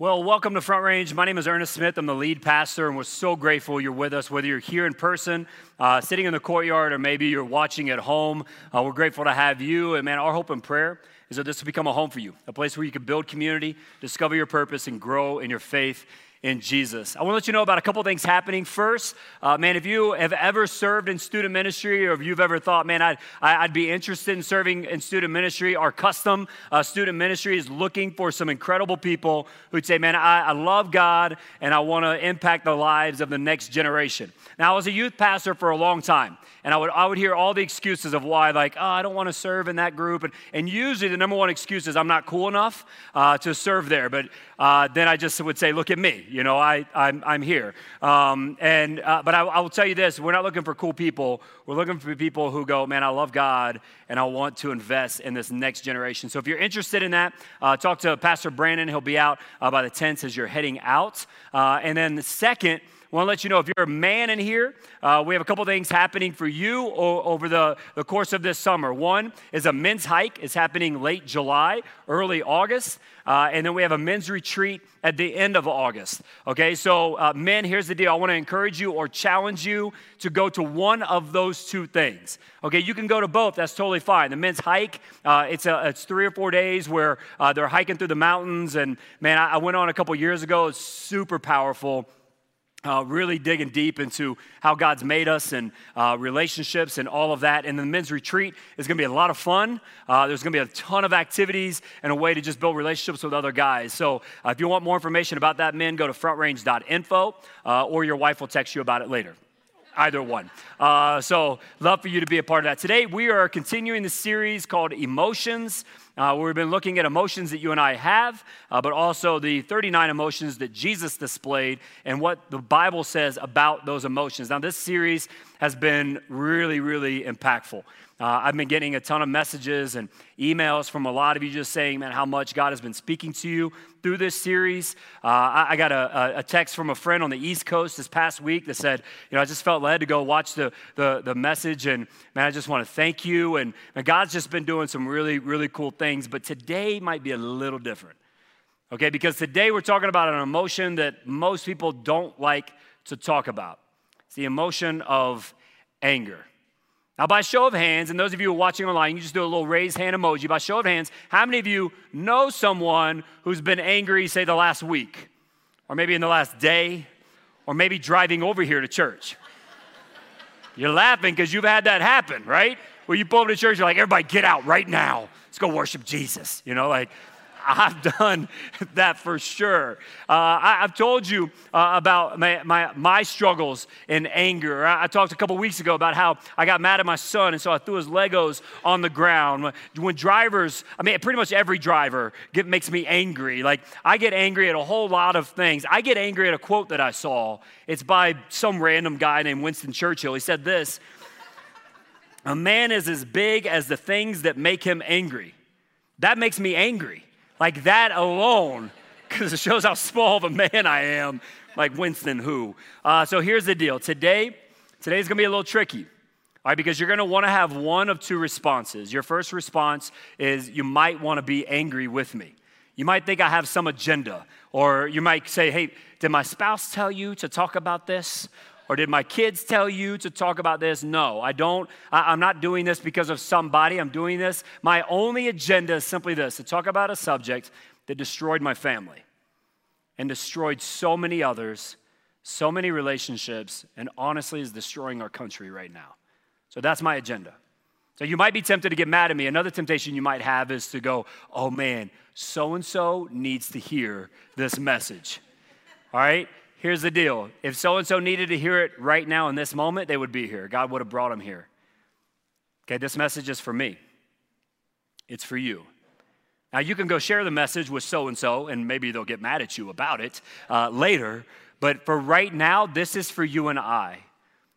Well, welcome to Front Range. My name is Ernest Smith. I'm the lead pastor, and we're so grateful you're with us, whether you're here in person, uh, sitting in the courtyard, or maybe you're watching at home. Uh, we're grateful to have you. And man, our hope and prayer is that this will become a home for you, a place where you can build community, discover your purpose, and grow in your faith in Jesus. I want to let you know about a couple things happening. First, uh, man, if you have ever served in student ministry or if you've ever thought, man, I'd, I'd be interested in serving in student ministry, our custom uh, student ministry is looking for some incredible people who'd say, man, I, I love God and I want to impact the lives of the next generation. Now, I was a youth pastor for a long time. And I would, I would hear all the excuses of why, like, oh, I don't want to serve in that group. And, and usually the number one excuse is I'm not cool enough uh, to serve there. But uh, then I just would say, look at me. You know, I, I'm, I'm here. Um, and, uh, but I, I will tell you this we're not looking for cool people. We're looking for people who go, man, I love God and I want to invest in this next generation. So if you're interested in that, uh, talk to Pastor Brandon. He'll be out uh, by the 10th as you're heading out. Uh, and then the second, want to let you know if you're a man in here, uh, we have a couple things happening for you o- over the, the course of this summer. One is a men's hike, it's happening late July, early August. Uh, and then we have a men's retreat at the end of August. Okay, so uh, men, here's the deal. I want to encourage you or challenge you to go to one of those two things. Okay, you can go to both. That's totally fine. The men's hike, uh, it's a, it's three or four days where uh, they're hiking through the mountains, and man, I, I went on a couple years ago. It's super powerful. Uh, really digging deep into how God's made us and uh, relationships and all of that. And the men's retreat is going to be a lot of fun. Uh, there's going to be a ton of activities and a way to just build relationships with other guys. So uh, if you want more information about that, men, go to frontrange.info uh, or your wife will text you about it later either one. Uh, so, love for you to be a part of that. Today, we are continuing the series called Emotions. Uh, we've been looking at emotions that you and I have, uh, but also the 39 emotions that Jesus displayed and what the Bible says about those emotions. Now, this series has been really, really impactful. Uh, I've been getting a ton of messages and emails from a lot of you just saying, man, how much God has been speaking to you through this series. Uh, I, I, got a, a, text from a friend on the East Coast this past week that said, you know, I just felt led to go watch the, the, the message, and man, I just want to thank you. And, and God's just been doing some really, really cool things, but today might be a little different. Okay, because today we're talking about an emotion that most people don't like to talk about. It's the emotion of anger. Now, by show of hands, and those of you who are watching online, you just do a little raised hand emoji. By show of hands, how many of you know someone who's been angry, say, the last week, or maybe in the last day, or maybe driving over here to church? You're laughing because you've had that happen, right? Where you pull up to church, you're like, everybody get out right now. Let's go worship Jesus. You know, like, I've done that for sure. Uh, I, have told you uh, about my, my, my, struggles in anger. I, I, talked a couple weeks ago about how I got mad at my son, and so I threw his Legos on the ground. When drivers, I mean, pretty much every driver get, makes me angry. Like, I get angry at a whole lot of things. I get angry at a quote that I saw. It's by some random guy named Winston Churchill. He said this A man is as big as the things that make him angry. That makes me angry. Like that alone, because it shows how small of a man I am, like Winston who. Uh, so here's the deal. Today, today's gonna be a little tricky. All right, because you're gonna wanna have one of two responses. Your first response is you might wanna be angry with me. You might think I have some agenda, or you might say, hey, did my spouse tell you to talk about this? Or did my kids tell you to talk about this? No, I don't. I, am not doing this because of somebody. I'm doing this. My only agenda is simply this to talk about a subject that destroyed my family and destroyed so many others, so many relationships, and honestly is destroying our country right now. So that's my agenda. So you might be tempted to get mad at me. Another temptation you might have is to go, oh man, so and so needs to hear this message. All right? Here's the deal if so and so needed to hear it right now in this moment, they would be here. God would have brought them here. Okay, this message is for me, it's for you. Now, you can go share the message with so and so, and maybe they'll get mad at you about it uh, later. But for right now, this is for you and I.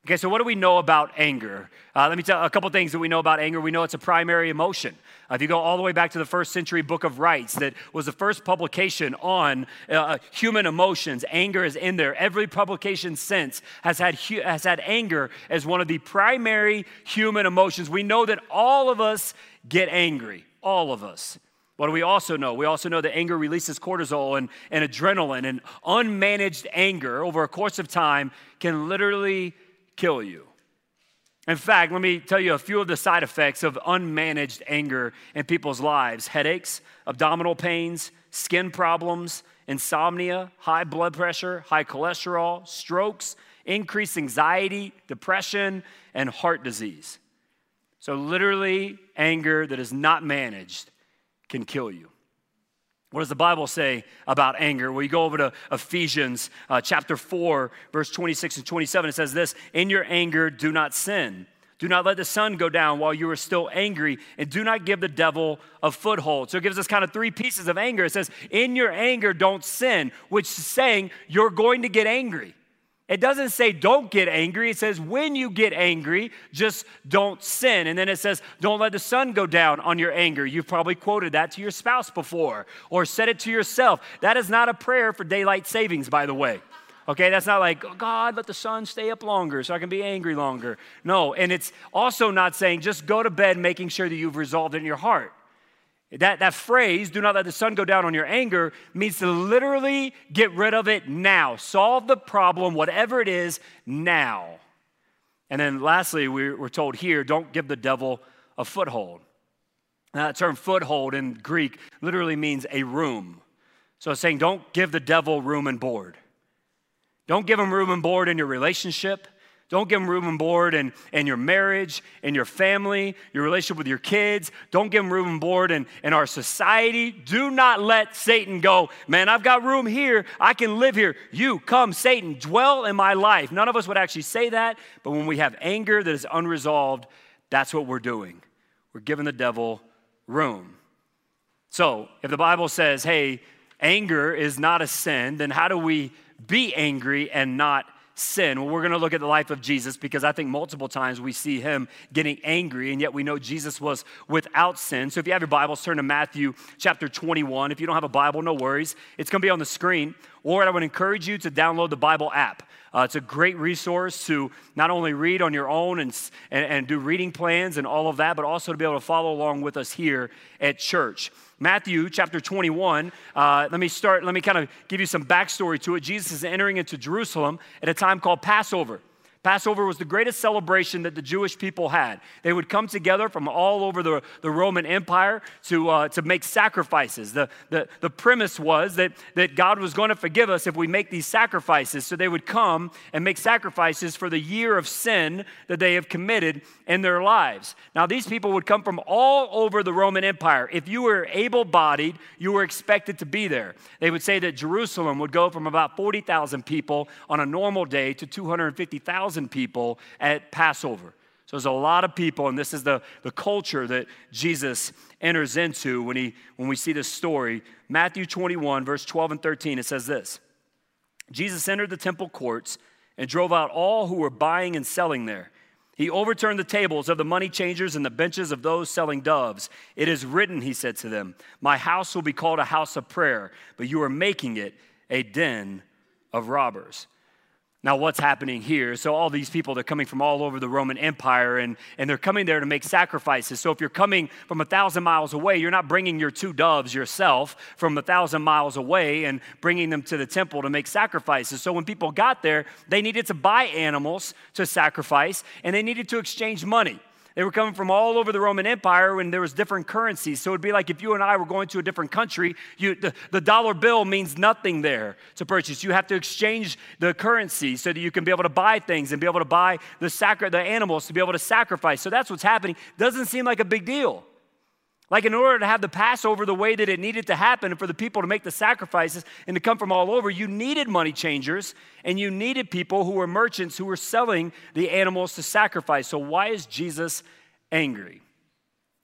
Okay, so what do we know about anger? Uh, let me tell a couple things that we know about anger. We know it's a primary emotion. Uh, if you go all the way back to the first century book of Rites, that was the first publication on uh, human emotions, anger is in there. Every publication since has had, has had anger as one of the primary human emotions. We know that all of us get angry, all of us. What do we also know? We also know that anger releases cortisol and, and adrenaline, and unmanaged anger over a course of time can literally kill you. In fact, let me tell you a few of the side effects of unmanaged anger in people's lives headaches, abdominal pains, skin problems, insomnia, high blood pressure, high cholesterol, strokes, increased anxiety, depression, and heart disease. So, literally, anger that is not managed can kill you. What does the Bible say about anger? Well, you go over to Ephesians uh, chapter 4, verse 26 and 27. It says this In your anger, do not sin. Do not let the sun go down while you are still angry, and do not give the devil a foothold. So it gives us kind of three pieces of anger. It says, In your anger, don't sin, which is saying you're going to get angry. It doesn't say don't get angry. It says when you get angry, just don't sin. And then it says don't let the sun go down on your anger. You've probably quoted that to your spouse before or said it to yourself. That is not a prayer for daylight savings, by the way. Okay, that's not like, oh, God, let the sun stay up longer so I can be angry longer. No, and it's also not saying just go to bed making sure that you've resolved it in your heart. That, that phrase, do not let the sun go down on your anger, means to literally get rid of it now. Solve the problem, whatever it is, now. And then lastly, we're told here don't give the devil a foothold. Now, that term foothold in Greek literally means a room. So it's saying don't give the devil room and board. Don't give him room and board in your relationship. Don't give them room and board in, in your marriage, in your family, your relationship with your kids. Don't give them room and board in, in our society. Do not let Satan go, man, I've got room here. I can live here. You come, Satan, dwell in my life. None of us would actually say that, but when we have anger that is unresolved, that's what we're doing. We're giving the devil room. So if the Bible says, hey, anger is not a sin, then how do we be angry and not sin? Well, we're going to look at the life of Jesus because I think multiple times we see him getting angry, and yet we know Jesus was without sin. So if you have your Bibles, turn to Matthew chapter 21. If you don't have a Bible, no worries. It's going to be on the screen. Or I would encourage you to download the Bible app. Uh, it's a great resource to not only read on your own and, and, and do reading plans and all of that, but also to be able to follow along with us here at church. Matthew chapter 21. Uh, let me start, let me kind of give you some backstory to it. Jesus is entering into Jerusalem at a time called Passover. Passover was the greatest celebration that the Jewish people had. They would come together from all over the, the Roman Empire to, uh, to make sacrifices. The, the, the premise was that, that God was going to forgive us if we make these sacrifices. So they would come and make sacrifices for the year of sin that they have committed in their lives. Now, these people would come from all over the Roman Empire. If you were able bodied, you were expected to be there. They would say that Jerusalem would go from about 40,000 people on a normal day to 250,000 people at Passover. So there's a lot of people, and this is the, the culture that Jesus enters into when, he, when we see this story. Matthew 21, verse 12 and 13, it says this Jesus entered the temple courts and drove out all who were buying and selling there. He overturned the tables of the money changers and the benches of those selling doves. It is written, he said to them, My house will be called a house of prayer, but you are making it a den of robbers. Now, what's happening here? So, all these people, they're coming from all over the Roman Empire and, and they're coming there to make sacrifices. So, if you're coming from a thousand miles away, you're not bringing your two doves yourself from a thousand miles away and bringing them to the temple to make sacrifices. So, when people got there, they needed to buy animals to sacrifice and they needed to exchange money. They were coming from all over the Roman Empire and there was different currencies. So it'd be like if you and I were going to a different country, you, the, the dollar bill means nothing there to purchase. You have to exchange the currency so that you can be able to buy things and be able to buy the, sacri- the animals to be able to sacrifice. So that's what's happening. Doesn't seem like a big deal. Like, in order to have the Passover the way that it needed to happen and for the people to make the sacrifices and to come from all over, you needed money changers and you needed people who were merchants who were selling the animals to sacrifice. So, why is Jesus angry?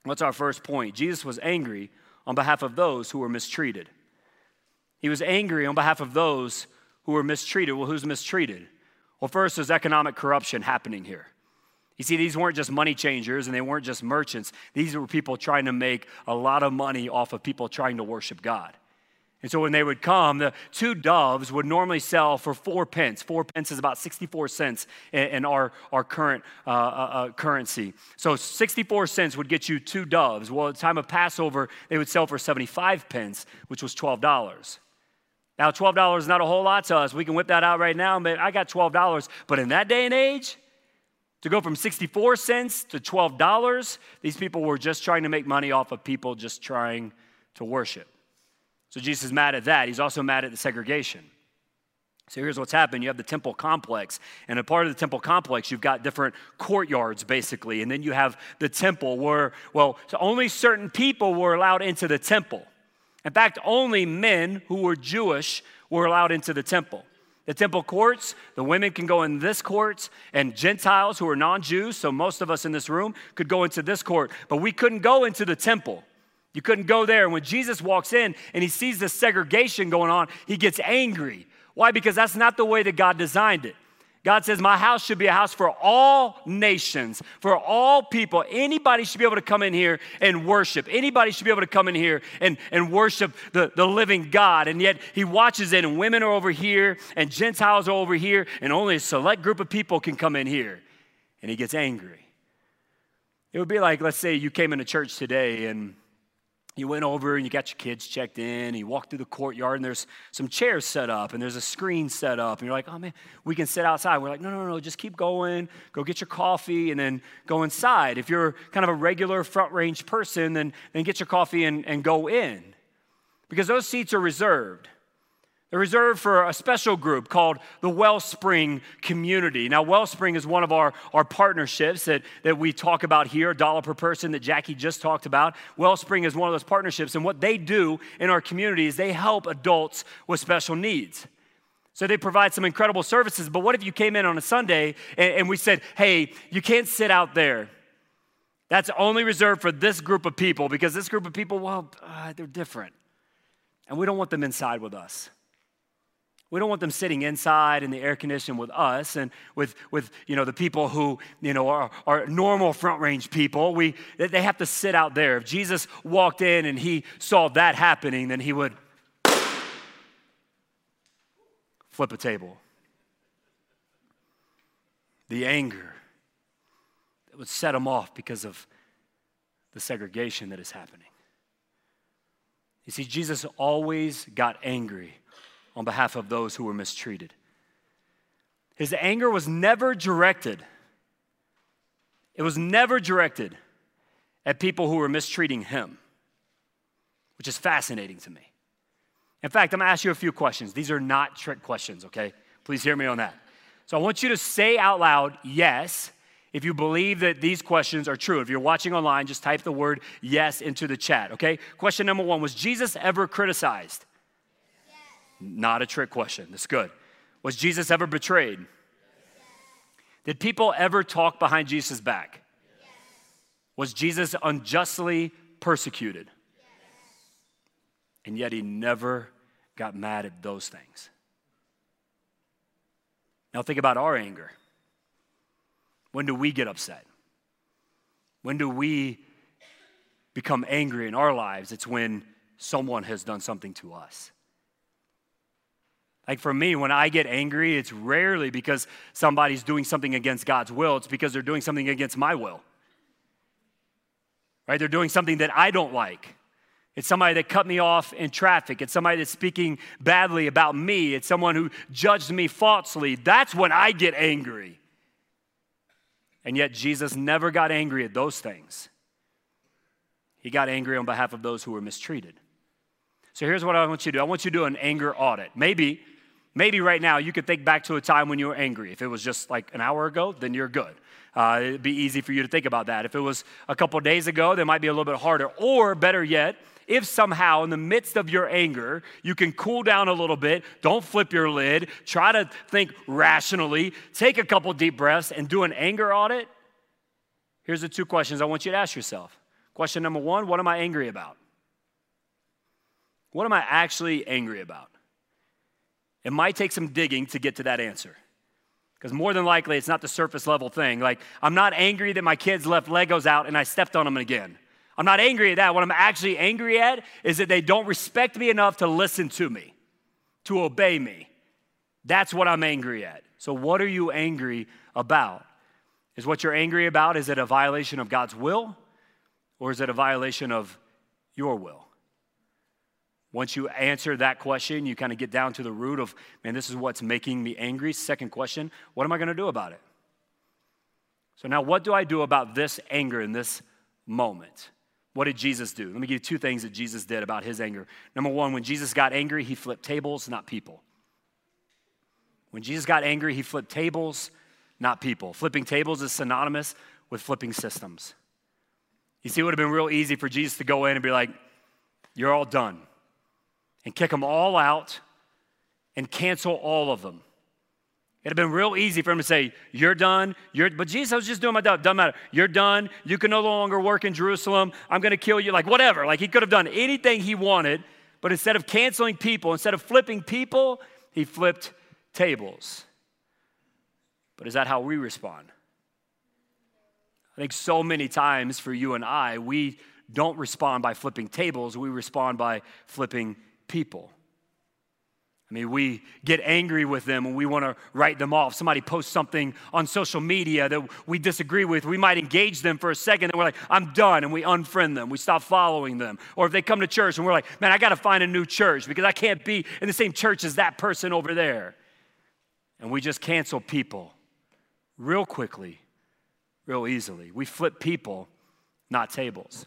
What's our first point? Jesus was angry on behalf of those who were mistreated. He was angry on behalf of those who were mistreated. Well, who's mistreated? Well, first, there's economic corruption happening here. You see, these weren't just money changers and they weren't just merchants. These were people trying to make a lot of money off of people trying to worship God. And so when they would come, the two doves would normally sell for four pence. Four pence is about 64 cents in, our, our current uh, uh, uh currency. So 64 cents would get you two doves. Well, at the time of Passover, they would sell for 75 pence, which was $12. Now, $12 is not a whole lot to us. We can whip that out right now, but I got $12. But in that day and age, to go from 64 cents to $12, these people were just trying to make money off of people just trying to worship. So Jesus is mad at that. He's also mad at the segregation. So here's what's happened. You have the temple complex, and a part of the temple complex, you've got different courtyards, basically. And then you have the temple where, well, so only certain people were allowed into the temple. In fact, only men who were Jewish were allowed into the temple. The temple courts, the women can go in this court, and Gentiles who are non Jews, so most of us in this room, could go into this court, but we couldn't go into the temple. You couldn't go there. And when Jesus walks in and he sees the segregation going on, he gets angry. Why? Because that's not the way that God designed it. God says, My house should be a house for all nations, for all people. Anybody should be able to come in here and worship. Anybody should be able to come in here and, and worship the, the living God. And yet he watches it, and women are over here, and Gentiles are over here, and only a select group of people can come in here. And he gets angry. It would be like, let's say you came into church today and you went over and you got your kids checked in, and you walk through the courtyard, and there's some chairs set up, and there's a screen set up, and you're like, oh man, we can sit outside. We're like, no, no, no, just keep going, go get your coffee, and then go inside. If you're kind of a regular front range person, then, then get your coffee and, and go in. Because those seats are reserved. They're reserved for a special group called the Wellspring Community. Now, Wellspring is one of our, our partnerships that, that we talk about here, dollar per person that Jackie just talked about. Wellspring is one of those partnerships, and what they do in our community is they help adults with special needs. So they provide some incredible services, but what if you came in on a Sunday and, and we said, hey, you can't sit out there? That's only reserved for this group of people because this group of people, well, uh, they're different. And we don't want them inside with us. We don't want them sitting inside in the air condition with us and with, with you know, the people who you know, are, are normal front range people. We, they have to sit out there. If Jesus walked in and he saw that happening, then he would flip a table. The anger that would set him off because of the segregation that is happening. You see, Jesus always got angry on behalf of those who were mistreated. His anger was never directed, it was never directed at people who were mistreating him, which is fascinating to me. In fact, I'm gonna ask you a few questions. These are not trick questions, okay? Please hear me on that. So I want you to say out loud, yes, if you believe that these questions are true. If you're watching online, just type the word yes into the chat, okay? Question number one Was Jesus ever criticized? Not a trick question. That's good. Was Jesus ever betrayed? Did people ever talk behind Jesus' back? Was Jesus unjustly persecuted? And yet he never got mad at those things. Now think about our anger. When do we get upset? When do we become angry in our lives? It's when someone has done something to us. Like for me, when I get angry, it's rarely because somebody's doing something against God's will, it's because they're doing something against my will. Right? They're doing something that I don't like. It's somebody that cut me off in traffic. It's somebody that's speaking badly about me. It's someone who judged me falsely. That's when I get angry. And yet, Jesus never got angry at those things. He got angry on behalf of those who were mistreated. So here's what I want you to do I want you to do an anger audit. Maybe Maybe right now you could think back to a time when you were angry. If it was just like an hour ago, then you're good. Uh, it'd be easy for you to think about that. If it was a couple days ago, that might be a little bit harder. Or better yet, if somehow in the midst of your anger, you can cool down a little bit, don't flip your lid, try to think rationally, take a couple deep breaths, and do an anger audit, here's the two questions I want you to ask yourself. Question number one What am I angry about? What am I actually angry about? It might take some digging to get to that answer. Because more than likely, it's not the surface level thing. Like, I'm not angry that my kids left Legos out and I stepped on them again. I'm not angry at that. What I'm actually angry at is that they don't respect me enough to listen to me, to obey me. That's what I'm angry at. So, what are you angry about? Is what you're angry about, is it a violation of God's will or is it a violation of your will? Once you answer that question, you kind of get down to the root of, man, this is what's making me angry. Second question, what am I going to do about it? So now, what do I do about this anger in this moment? What did Jesus do? Let me give you two things that Jesus did about his anger. Number one, when Jesus got angry, he flipped tables, not people. When Jesus got angry, he flipped tables, not people. Flipping tables is synonymous with flipping systems. You see, it would have been real easy for Jesus to go in and be like, You're all done, and kick them all out and cancel all of them. It'd have been real easy for him to say, You're done. You're, but Jesus, I was just doing my job. Doesn't matter. You're done. You can no longer work in Jerusalem. I'm going to kill you. Like, whatever. Like, he could have done anything he wanted, but instead of canceling people, instead of flipping people, he flipped tables. But is that how we respond? I think so many times for you and I, we don't respond by flipping tables, we respond by flipping people. I mean, we get angry with them and we want to write them off. Somebody posts something on social media that we disagree with. We might engage them for a second and we're like, I'm done. And we unfriend them. We stop following them. Or if they come to church and we're like, man, I got to find a new church because I can't be in the same church as that person over there. And we just cancel people real quickly, real easily. We flip people, not tables.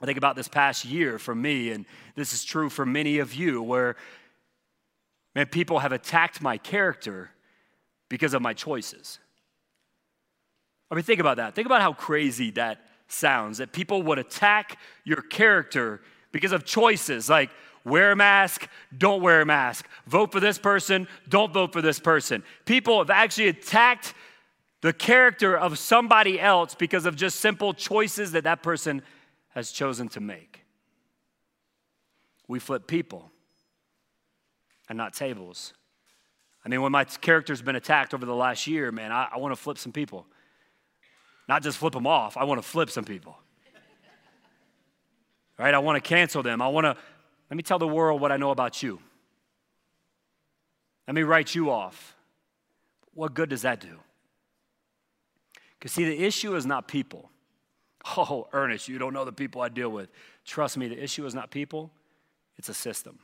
I think about this past year for me, and this is true for many of you, where Man, people have attacked my character because of my choices. I mean, think about that. Think about how crazy that sounds that people would attack your character because of choices like wear a mask, don't wear a mask, vote for this person, don't vote for this person. People have actually attacked the character of somebody else because of just simple choices that that person has chosen to make. We flip people and not tables. I mean, when my character's been attacked over the last year, man, I, I want to flip some people. Not just flip them off, I want to flip some people. right? I want to cancel them. I want to, let me tell the world what I know about you. Let me write you off. What good does that do? Because, see, the issue is not people. Oh, Ernest, you don't know the people I deal with. Trust me, the issue is not people, it's a system.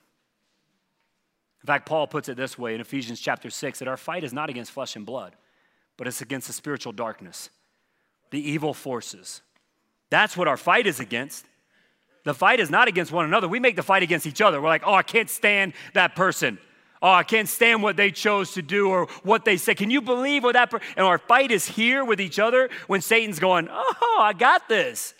In fact, Paul puts it this way in Ephesians chapter 6 that our fight is not against flesh and blood, but it's against the spiritual darkness, the evil forces. That's what our fight is against. The fight is not against one another. We make the fight against each other. We're like, oh, I can't stand that person. Oh, I can't stand what they chose to do or what they said. Can you believe what that person? And our fight is here with each other when Satan's going, oh, I got this.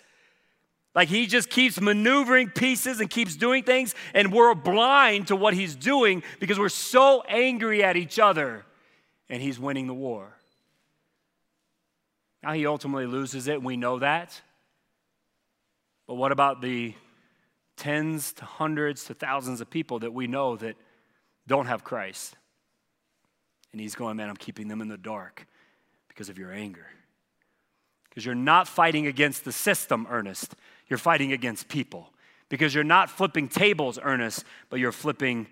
Like he just keeps maneuvering pieces and keeps doing things, and we're blind to what he's doing because we're so angry at each other, and he's winning the war. Now he ultimately loses it, we know that. But what about the tens to hundreds to thousands of people that we know that don't have Christ? And he's going, Man, I'm keeping them in the dark because of your anger. Because you're not fighting against the system, Ernest. You're fighting against people because you're not flipping tables, Ernest, but you're flipping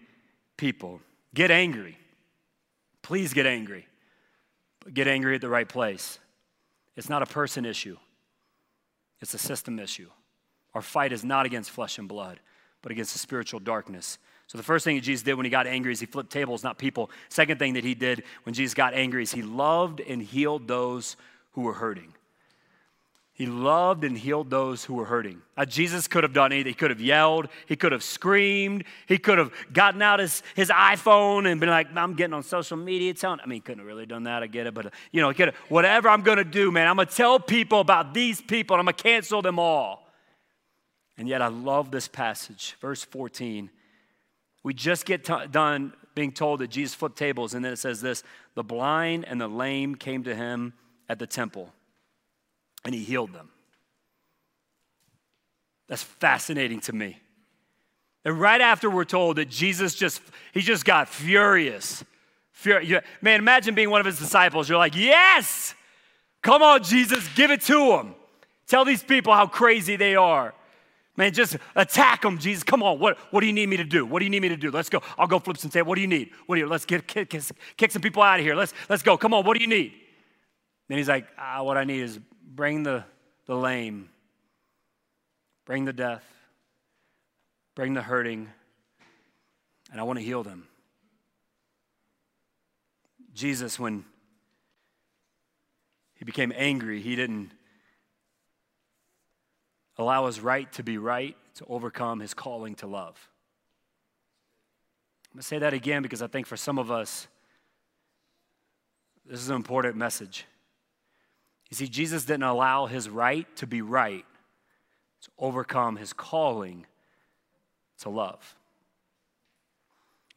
people. Get angry. Please get angry. Get angry at the right place. It's not a person issue, it's a system issue. Our fight is not against flesh and blood, but against the spiritual darkness. So, the first thing that Jesus did when he got angry is he flipped tables, not people. Second thing that he did when Jesus got angry is he loved and healed those who were hurting. He loved and healed those who were hurting. Now, Jesus could have done anything. He could have yelled. He could have screamed. He could have gotten out his, his iPhone and been like, I'm getting on social media telling. I mean, he couldn't have really done that. I get it. But, you know, he could have, whatever I'm going to do, man, I'm going to tell people about these people and I'm going to cancel them all. And yet, I love this passage. Verse 14. We just get t- done being told that Jesus flipped tables, and then it says this the blind and the lame came to him at the temple and he healed them. That's fascinating to me. And right after we're told that Jesus just, he just got furious. Fur- Man, imagine being one of his disciples. You're like, yes, come on, Jesus, give it to him. Tell these people how crazy they are. Man, just attack them, Jesus. Come on. What, what do you need me to do? What do you need me to do? Let's go. I'll go flip some tape. What do you need? What do you, let's get, kick, kick some people out of here. Let's, let's go. Come on. What do you need? Then he's like, ah, what I need is bring the, the lame, bring the deaf, bring the hurting, and I want to heal them. Jesus, when he became angry, he didn't allow his right to be right to overcome his calling to love. I'm going to say that again because I think for some of us, this is an important message. You see, Jesus didn't allow his right to be right to overcome his calling to love.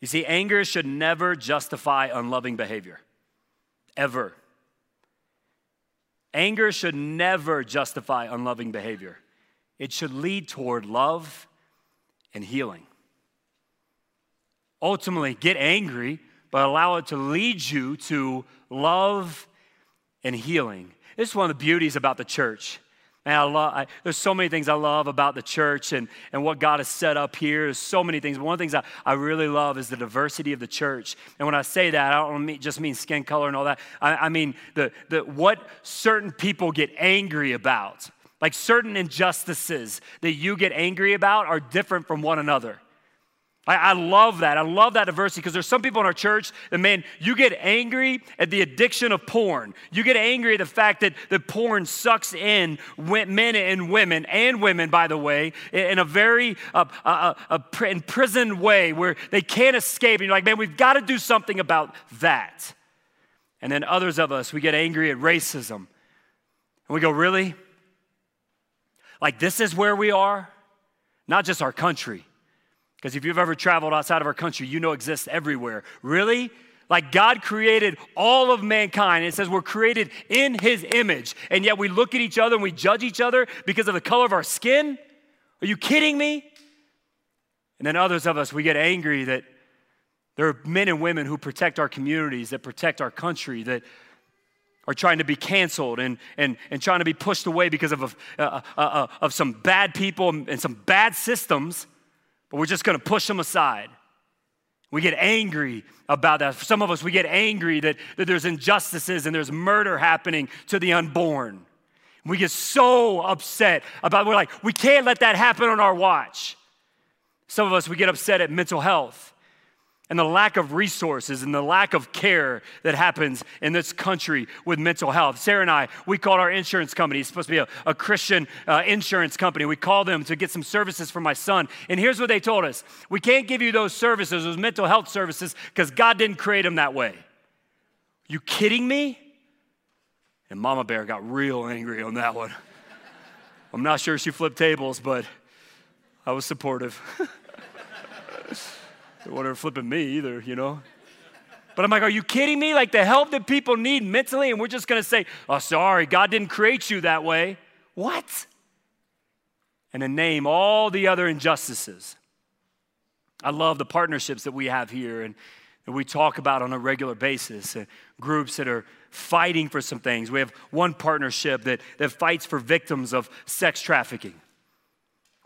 You see, anger should never justify unloving behavior, ever. Anger should never justify unloving behavior. It should lead toward love and healing. Ultimately, get angry, but allow it to lead you to love and healing. This is one of the beauties about the church. Man, I love, I, there's so many things I love about the church and, and what God has set up here. There's so many things. But one of the things I, I really love is the diversity of the church. And when I say that, I don't mean, just mean skin color and all that. I, I mean the, the, what certain people get angry about. Like certain injustices that you get angry about are different from one another. I, I love that. I love that diversity because there's some people in our church that, man, you get angry at the addiction of porn. You get angry at the fact that the porn sucks in men and women, and women, by the way, in a very uh, uh, uh, imprisoned way where they can't escape. And you're like, man, we've got to do something about that. And then others of us, we get angry at racism. And we go, really? Like, this is where we are? Not just our country. Because if you've ever traveled outside of our country, you know exists everywhere. Really? Like God created all of mankind. It says we're created in his image. And yet we look at each other and we judge each other because of the color of our skin? Are you kidding me? And then others of us, we get angry that there are men and women who protect our communities, that protect our country, that are trying to be canceled and, and, and trying to be pushed away because of, of, uh, uh, uh, of some bad people and some bad systems, but we're just going to push them aside. We get angry about that. For some of us, we get angry that, that there's injustices and there's murder happening to the unborn. We get so upset about, we're like, we can't let that happen on our watch. Some of us, we get upset at mental health and the lack of resources and the lack of care that happens in this country with mental health. Sarah and I, we called our insurance company. It's supposed to be a, a Christian uh, insurance company. We called them to get some services for my son. And here's what they told us We can't give you those services, those mental health services, because God didn't create them that way. You kidding me? And Mama Bear got real angry on that one. I'm not sure she flipped tables, but I was supportive. They weren't flipping me either, you know. But I'm like, are you kidding me? Like the help that people need mentally, and we're just gonna say, oh, sorry, God didn't create you that way. What? And then name all the other injustices. I love the partnerships that we have here and that we talk about on a regular basis. Uh, groups that are fighting for some things. We have one partnership that, that fights for victims of sex trafficking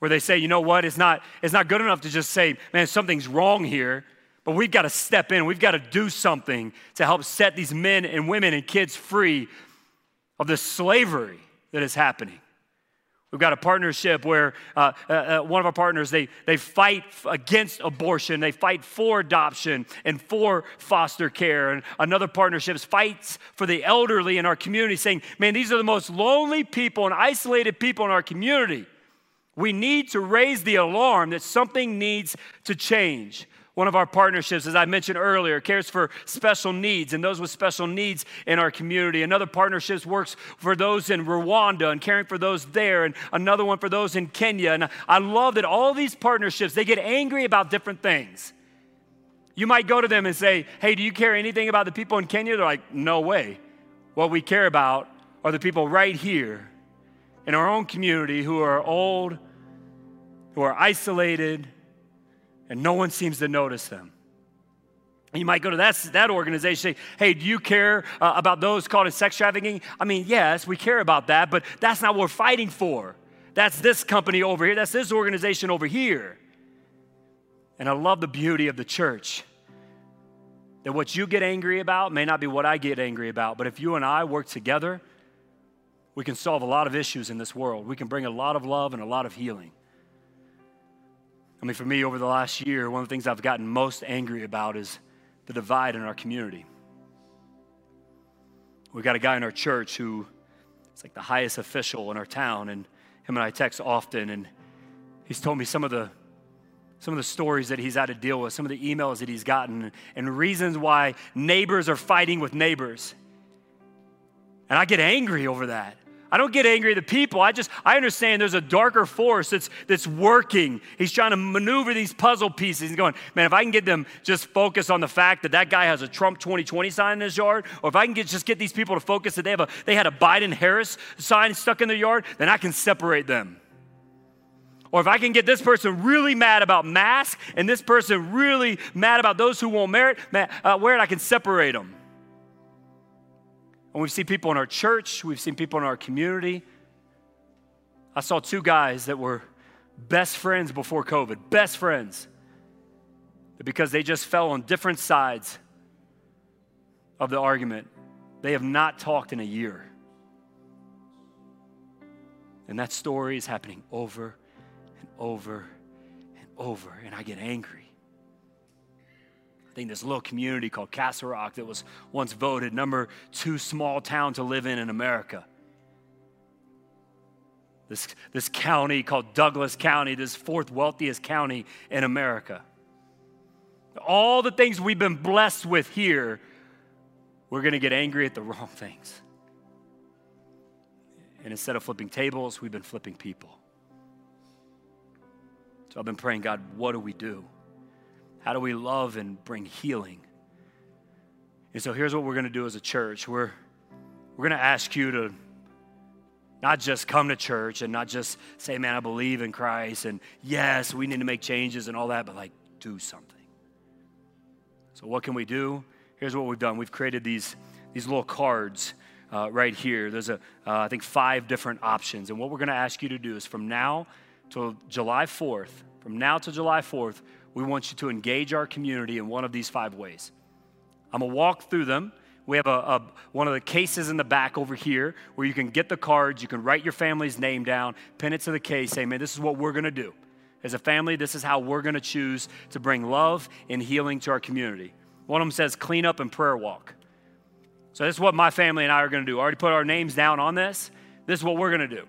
where they say, you know what, it's not, it's not good enough to just say, man, something's wrong here, but we've got to step in. We've got to do something to help set these men and women and kids free of the slavery that is happening. We've got a partnership where uh, uh, uh one of our partners, they, they fight against abortion, they fight for adoption and for foster care. And another partnership fights for the elderly in our community, saying, man, these are the most lonely people and isolated people in our community. We need to raise the alarm that something needs to change. One of our partnerships, as I mentioned earlier, cares for special needs and those with special needs in our community. Another partnership works for those in Rwanda and caring for those there, and another one for those in Kenya. And I love that all these partnerships, they get angry about different things. You might go to them and say, Hey, do you care anything about the people in Kenya? They're like, No way. What we care about are the people right here in our own community who are old, who are isolated, and no one seems to notice them. You might go to that, that organization say, hey, do you care uh, about those caught in sex trafficking? I mean, yes, we care about that, but that's not what we're fighting for. That's this company over here, that's this organization over here. And I love the beauty of the church. That what you get angry about may not be what I get angry about, but if you and I work together, we can solve a lot of issues in this world. We can bring a lot of love and a lot of healing. I mean, for me, over the last year, one of the things I've gotten most angry about is the divide in our community. We've got a guy in our church who is like the highest official in our town, and him and I text often, and he's told me some of the some of the stories that he's had to deal with, some of the emails that he's gotten, and reasons why neighbors are fighting with neighbors. And I get angry over that. I don't get angry at the people. I just, I understand there's a darker force that's, that's working. He's trying to maneuver these puzzle pieces. He's going, man, if I can get them just focus on the fact that that guy has a Trump 2020 sign in his yard, or if I can get, just get these people to focus that they, have a, they had a Biden Harris sign stuck in their yard, then I can separate them. Or if I can get this person really mad about masks and this person really mad about those who won't merit, uh, wear it, I can separate them. And we've seen people in our church, we've seen people in our community. I saw two guys that were best friends before COVID, best friends, because they just fell on different sides of the argument. They have not talked in a year. And that story is happening over and over and over, and I get angry. I think this little community called Castle Rock that was once voted number two small town to live in in America. This, this county called Douglas County, this fourth wealthiest county in America. All the things we've been blessed with here, we're going to get angry at the wrong things. And instead of flipping tables, we've been flipping people. So I've been praying, God, what do we do? How do we love and bring healing? And so here's what we're going to do as a church. We're, we're going to ask you to not just come to church and not just say, man, I believe in Christ and yes, we need to make changes and all that, but like do something. So, what can we do? Here's what we've done we've created these, these little cards uh, right here. There's, a, uh, I think, five different options. And what we're going to ask you to do is from now till July 4th, from now to July 4th, we want you to engage our community in one of these five ways. I'm gonna walk through them. We have a, a, one of the cases in the back over here where you can get the cards, you can write your family's name down, pin it to the case, say, man, this is what we're gonna do. As a family, this is how we're gonna choose to bring love and healing to our community. One of them says clean up and prayer walk. So this is what my family and I are gonna do. I already put our names down on this. This is what we're gonna do.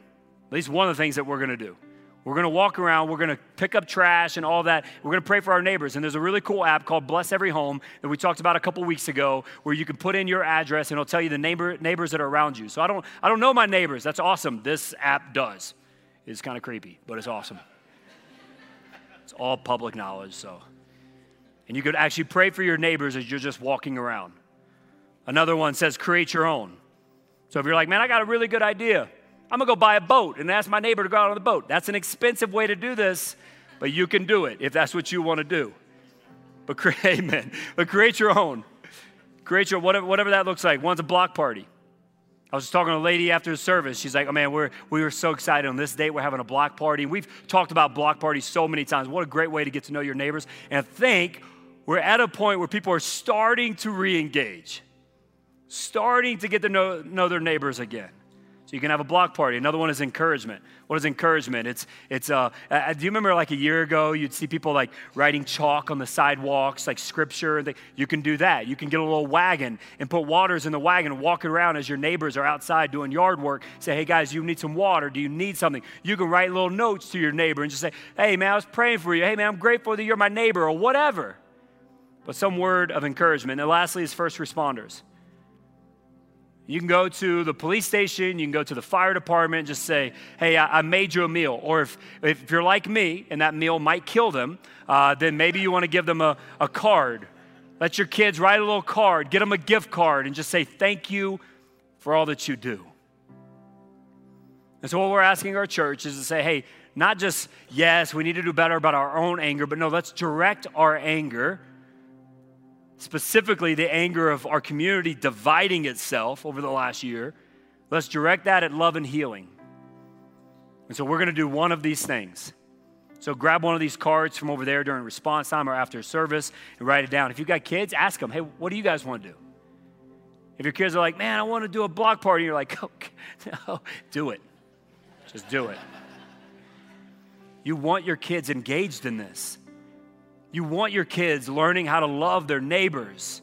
At least one of the things that we're gonna do. We're going to walk around, we're going to pick up trash and all that. We're going to pray for our neighbors. And there's a really cool app called Bless Every Home that we talked about a couple weeks ago where you can put in your address and it'll tell you the neighbor, neighbors that are around you. So I don't, I don't know my neighbors. That's awesome. This app does. It's kind of creepy, but it's awesome. It's all public knowledge, so. And you could actually pray for your neighbors as you're just walking around. Another one says create your own. So if you're like, man, I got a really good idea, I'm gonna go buy a boat and ask my neighbor to go out on the boat. That's an expensive way to do this, but you can do it if that's what you want to do. But create, amen. But create your own. Create your whatever, whatever that looks like. One's a block party. I was just talking to a lady after the service. She's like, "Oh man, we're we were so excited on this date. We're having a block party. We've talked about block parties so many times. What a great way to get to know your neighbors. And I think we're at a point where people are starting to re-engage, starting to get to know, know their neighbors again. So you can have a block party. Another one is encouragement. What is encouragement? It's, it's uh, uh, do you remember like a year ago, you'd see people like writing chalk on the sidewalks, like scripture? They, you can do that. You can get a little wagon and put waters in the wagon and walk around as your neighbors are outside doing yard work. Say, hey guys, you need some water. Do you need something? You can write little notes to your neighbor and just say, hey man, I was praying for you. Hey man, I'm grateful that you're my neighbor or whatever. But some word of encouragement. And lastly is first responders. You can go to the police station, you can go to the fire department, just say, hey, I, I made you a meal. Or if, if you're like me and that meal might kill them, uh, then maybe you want to give them a, a card. Let your kids write a little card, get them a gift card, and just say, thank you for all that you do. And so, what we're asking our church is to say, hey, not just, yes, we need to do better about our own anger, but no, let's direct our anger specifically the anger of our community dividing itself over the last year. Let's direct that at love and healing. And so we're going to do one of these things. So grab one of these cards from over there during response time or after service and write it down. If you've got kids, ask them, hey, what do you guys want to do? If your kids are like, man, I want to do a block party, you're like, okay, no, do it. Just do it. You want your kids engaged in this. You want your kids learning how to love their neighbors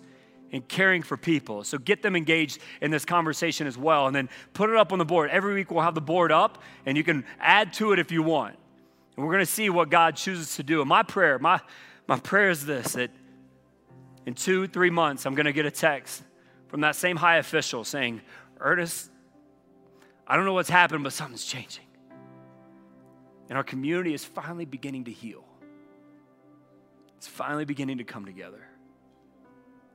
and caring for people. So get them engaged in this conversation as well. And then put it up on the board. Every week we'll have the board up, and you can add to it if you want. And we're going to see what God chooses to do. And my prayer, my, my prayer is this that in two, three months, I'm going to get a text from that same high official saying, Ernest, I don't know what's happened, but something's changing. And our community is finally beginning to heal. It's finally beginning to come together.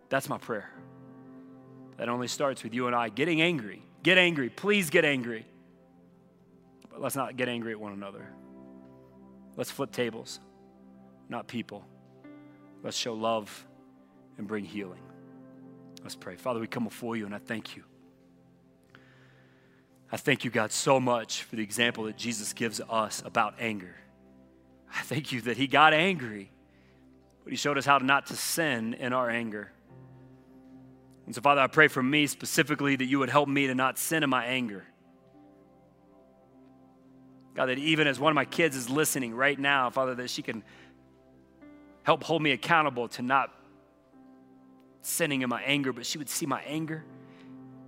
That's my prayer. That only starts with you and I getting angry. Get angry. Please get angry. But let's not get angry at one another. Let's flip tables, not people. Let's show love and bring healing. Let's pray. Father, we come before you and I thank you. I thank you, God, so much for the example that Jesus gives us about anger. I thank you that He got angry, but He showed us how not to sin in our anger. And so, Father, I pray for me specifically that you would help me to not sin in my anger. God, that even as one of my kids is listening right now, Father, that she can help hold me accountable to not sinning in my anger, but she would see my anger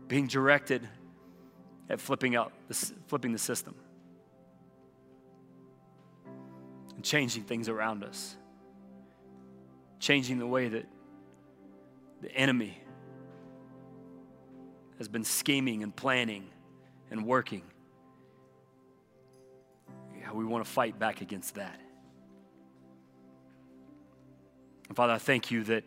being directed at flipping out, flipping the system and changing things around us, changing the way that the enemy has been scheming and planning and working. Yeah, we want to fight back against that. And Father, I thank you that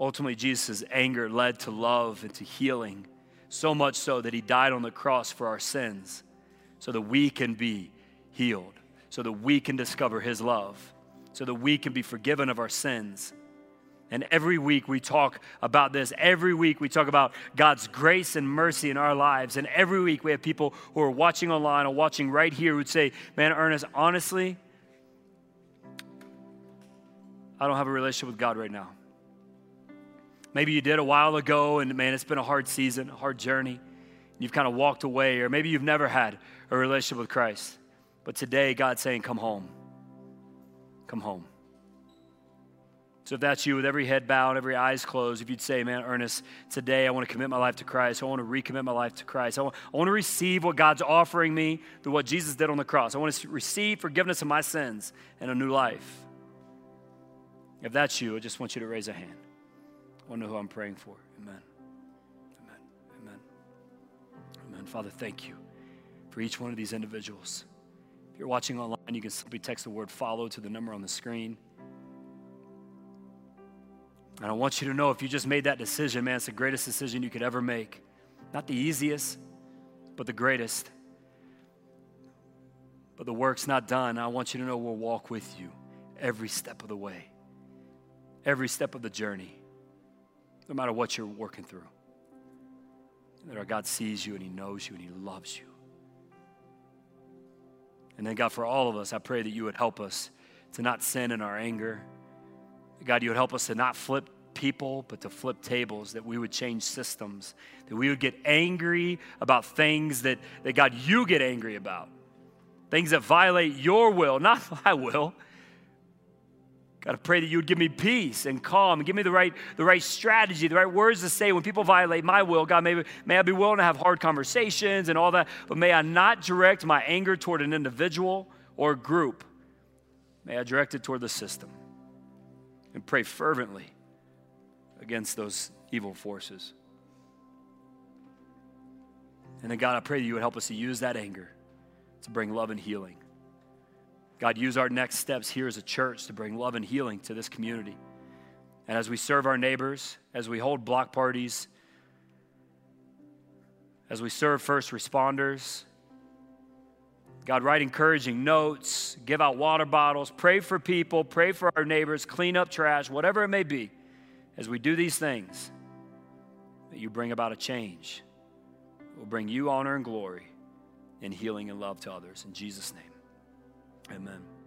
ultimately Jesus' anger led to love and to healing, so much so that he died on the cross for our sins so that we can be healed, so that we can discover his love, so that we can be forgiven of our sins and every week we talk about this. Every week we talk about God's grace and mercy in our lives. And every week we have people who are watching online or watching right here who would say, Man, Ernest, honestly, I don't have a relationship with God right now. Maybe you did a while ago, and man, it's been a hard season, a hard journey. You've kind of walked away, or maybe you've never had a relationship with Christ. But today, God's saying, Come home. Come home. So if that's you, with every head bowed, every eyes closed, if you'd say, man, Ernest, today I want to commit my life to Christ. I want to recommit my life to Christ. I want, I want to receive what God's offering me through what Jesus did on the cross. I want to receive forgiveness of my sins and a new life. If that's you, I just want you to raise a hand. I want to know who I'm praying for. Amen. Amen. Amen. Amen. Father, thank you for each one of these individuals. If you're watching online, you can simply text the word follow to the number on the screen. And I want you to know if you just made that decision, man, it's the greatest decision you could ever make. Not the easiest, but the greatest. But the work's not done. I want you to know we'll walk with you every step of the way, every step of the journey, no matter what you're working through. That our God sees you and He knows you and He loves you. And then, God, for all of us, I pray that you would help us to not sin in our anger God, you would help us to not flip people, but to flip tables, that we would change systems, that we would get angry about things that, that God, you get angry about, things that violate your will, not my will. God, I pray that you would give me peace and calm and give me the right, the right strategy, the right words to say when people violate my will. God, may, may I be willing to have hard conversations and all that, but may I not direct my anger toward an individual or group. May I direct it toward the system and pray fervently against those evil forces. And then, God, I pray that you would help us to use that anger to bring love and healing. God, use our next steps here as a church to bring love and healing to this community. And as we serve our neighbors, as we hold block parties, as we serve first responders, God, write encouraging notes, give out water bottles, pray for people, pray for our neighbors, clean up trash, whatever it may be. as we do these things, that you bring about a change. Will bring you honor and glory and healing and love to others. In Jesus' name, amen.